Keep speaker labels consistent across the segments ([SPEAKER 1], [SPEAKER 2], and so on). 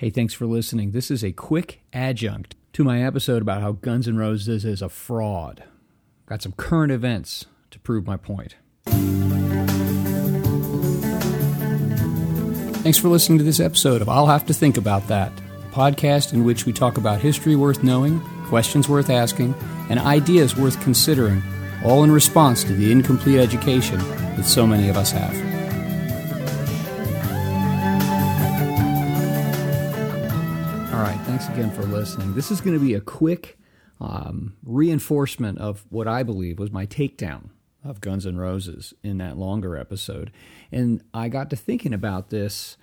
[SPEAKER 1] Hey, thanks for listening. This is a quick adjunct to my episode about how Guns N' Roses is a fraud. Got some current events to prove my point. Thanks for listening to this episode of I'll Have to Think About That, a podcast in which we talk about history worth knowing, questions worth asking, and ideas worth considering, all in response to the incomplete education that so many of us have. Thanks again for listening. This is going to be a quick um, reinforcement of what I believe was my takedown of Guns N' Roses in that longer episode. And I got to thinking about this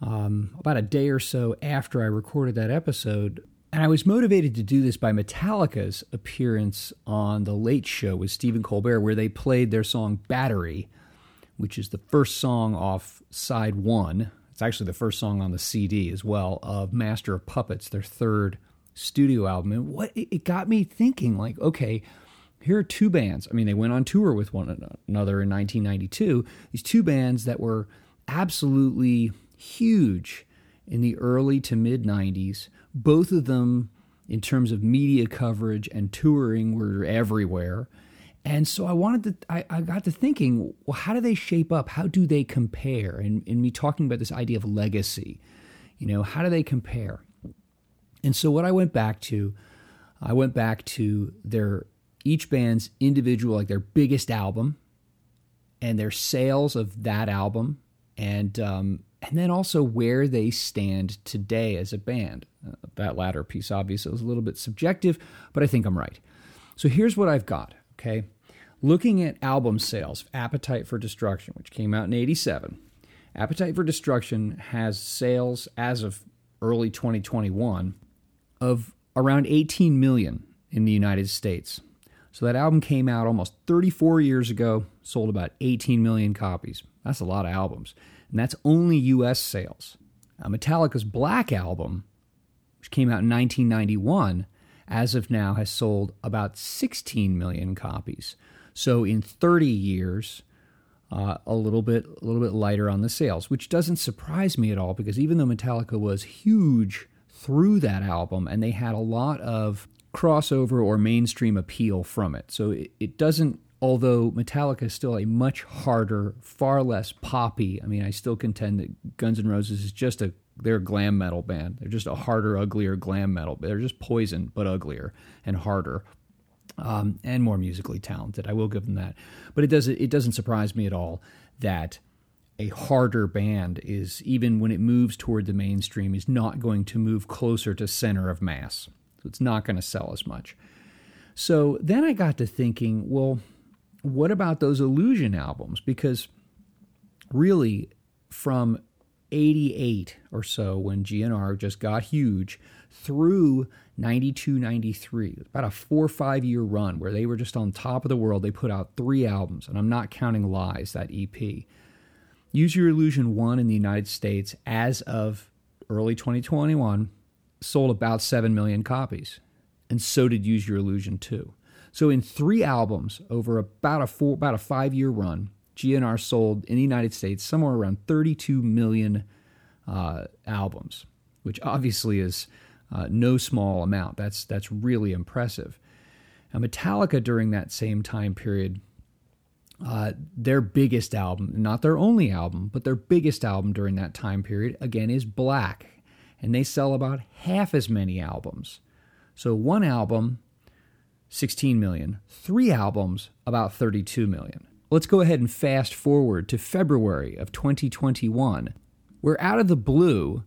[SPEAKER 1] um, about a day or so after I recorded that episode. And I was motivated to do this by Metallica's appearance on The Late Show with Stephen Colbert, where they played their song Battery, which is the first song off side one. It's actually the first song on the CD as well of Master of Puppets, their third studio album. And what it got me thinking, like, okay, here are two bands. I mean, they went on tour with one another in 1992. These two bands that were absolutely huge in the early to mid 90s. Both of them, in terms of media coverage and touring, were everywhere. And so I wanted to, I, I got to thinking, well, how do they shape up? How do they compare? And, and me talking about this idea of legacy, you know, how do they compare? And so what I went back to, I went back to their each band's individual, like their biggest album, and their sales of that album, and um, and then also where they stand today as a band. Uh, that latter piece, obviously, was a little bit subjective, but I think I'm right. So here's what I've got. Okay, looking at album sales, Appetite for Destruction, which came out in '87. Appetite for Destruction has sales as of early 2021 of around 18 million in the United States. So that album came out almost 34 years ago, sold about 18 million copies. That's a lot of albums. And that's only US sales. Now, Metallica's Black Album, which came out in 1991, as of now has sold about 16 million copies. So in 30 years, uh, a little bit a little bit lighter on the sales, which doesn't surprise me at all because even though Metallica was huge through that album and they had a lot of crossover or mainstream appeal from it. So it, it doesn't, although Metallica is still a much harder, far less poppy. I mean, I still contend that Guns N' Roses is just a they're a glam metal band. They're just a harder, uglier glam metal. They're just poison, but uglier and harder. Um, and more musically talented. I will give them that, but it doesn't it doesn't surprise me at all that a harder band is even when it moves toward the mainstream is not going to move closer to center of mass. So it's not going to sell as much. So then I got to thinking, well, what about those Illusion albums? Because really, from 88 or so, when GNR just got huge, through 92, 93, about a four or five year run where they were just on top of the world. They put out three albums, and I'm not counting Lies, that EP. Use Your Illusion 1 in the United States as of early 2021 sold about 7 million copies. And so did Use Your Illusion 2. So in three albums over about a four about a 5-year run, GNR sold in the United States somewhere around 32 million uh, albums, which obviously is uh, no small amount. That's that's really impressive. Now, Metallica during that same time period, uh, their biggest album, not their only album, but their biggest album during that time period, again, is Black and they sell about half as many albums. So one album, 16 million, three albums, about 32 million. Let's go ahead and fast forward to February of 2021, where out of the blue,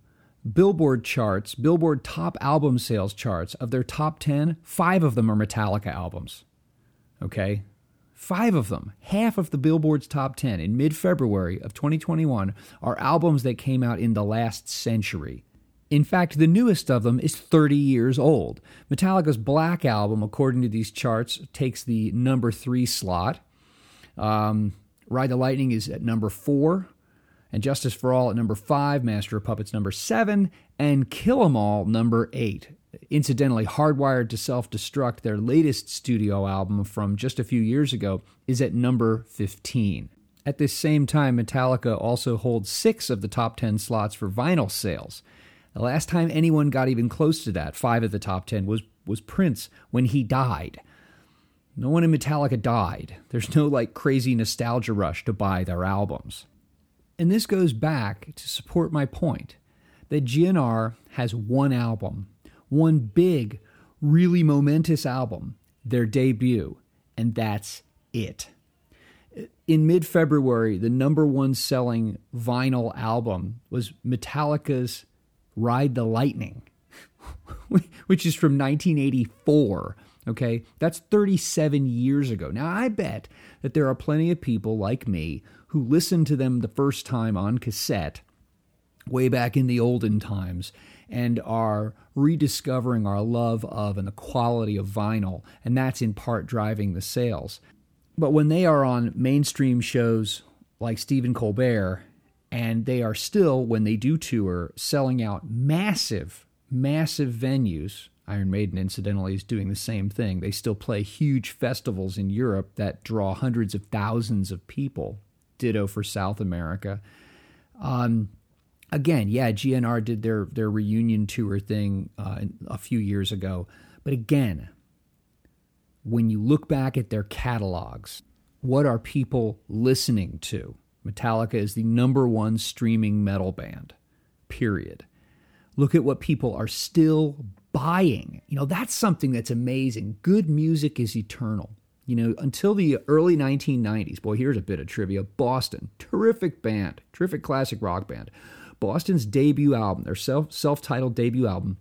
[SPEAKER 1] Billboard charts, Billboard top album sales charts of their top 10, five of them are Metallica albums. Okay? Five of them, half of the Billboard's top 10 in mid February of 2021, are albums that came out in the last century. In fact, the newest of them is 30 years old. Metallica's Black Album, according to these charts, takes the number three slot. Um, Ride the Lightning is at number four, and Justice for All at number five, Master of Puppets number seven, and Kill 'Em All number eight. Incidentally, Hardwired to Self Destruct, their latest studio album from just a few years ago, is at number 15. At this same time, Metallica also holds six of the top 10 slots for vinyl sales. The last time anyone got even close to that, five of the top 10, was, was Prince when he died. No one in Metallica died. There's no like crazy nostalgia rush to buy their albums. And this goes back to support my point that GNR has one album, one big, really momentous album, their debut, and that's it. In mid February, the number one selling vinyl album was Metallica's Ride the Lightning, which is from 1984. Okay, that's 37 years ago. Now, I bet that there are plenty of people like me who listened to them the first time on cassette way back in the olden times and are rediscovering our love of and the quality of vinyl, and that's in part driving the sales. But when they are on mainstream shows like Stephen Colbert, and they are still, when they do tour, selling out massive, massive venues. Iron Maiden, incidentally, is doing the same thing. They still play huge festivals in Europe that draw hundreds of thousands of people. Ditto for South America. Um, again, yeah, GNR did their their reunion tour thing uh, a few years ago, but again, when you look back at their catalogs, what are people listening to? Metallica is the number one streaming metal band. Period. Look at what people are still buying. You know, that's something that's amazing. Good music is eternal. You know, until the early 1990s, boy, here's a bit of trivia Boston, terrific band, terrific classic rock band. Boston's debut album, their self self titled debut album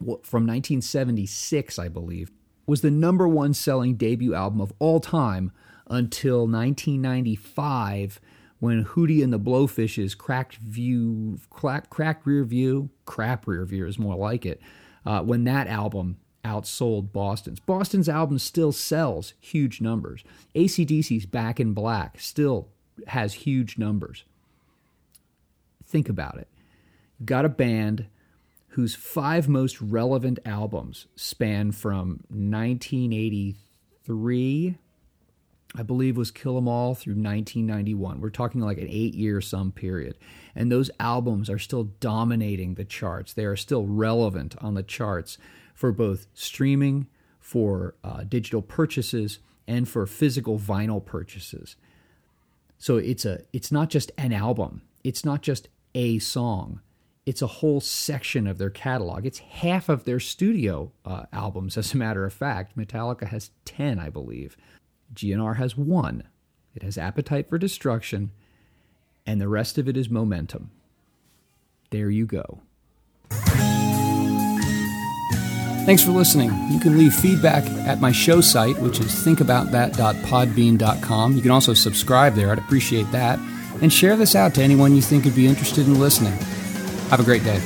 [SPEAKER 1] from 1976, I believe, was the number one selling debut album of all time until 1995 when Hootie and the Blowfish's cracked view, crack, cracked rear view, crap rear view is more like it, uh, when that album outsold Boston's. Boston's album still sells huge numbers. ACDC's Back in Black still has huge numbers. Think about it. Got a band whose five most relevant albums span from 1983, I believe was Kill 'Em All, through 1991. We're talking like an eight year some period. And those albums are still dominating the charts. They are still relevant on the charts for both streaming, for uh, digital purchases, and for physical vinyl purchases. So it's a it's not just an album. It's not just a song. It's a whole section of their catalog. It's half of their studio uh, albums, as a matter of fact. Metallica has 10, I believe. GNR has one. It has Appetite for Destruction, and the rest of it is momentum. There you go. Thanks for listening. You can leave feedback at my show site, which is thinkaboutthat.podbean.com. You can also subscribe there. I'd appreciate that and share this out to anyone you think would be interested in listening. Have a great day.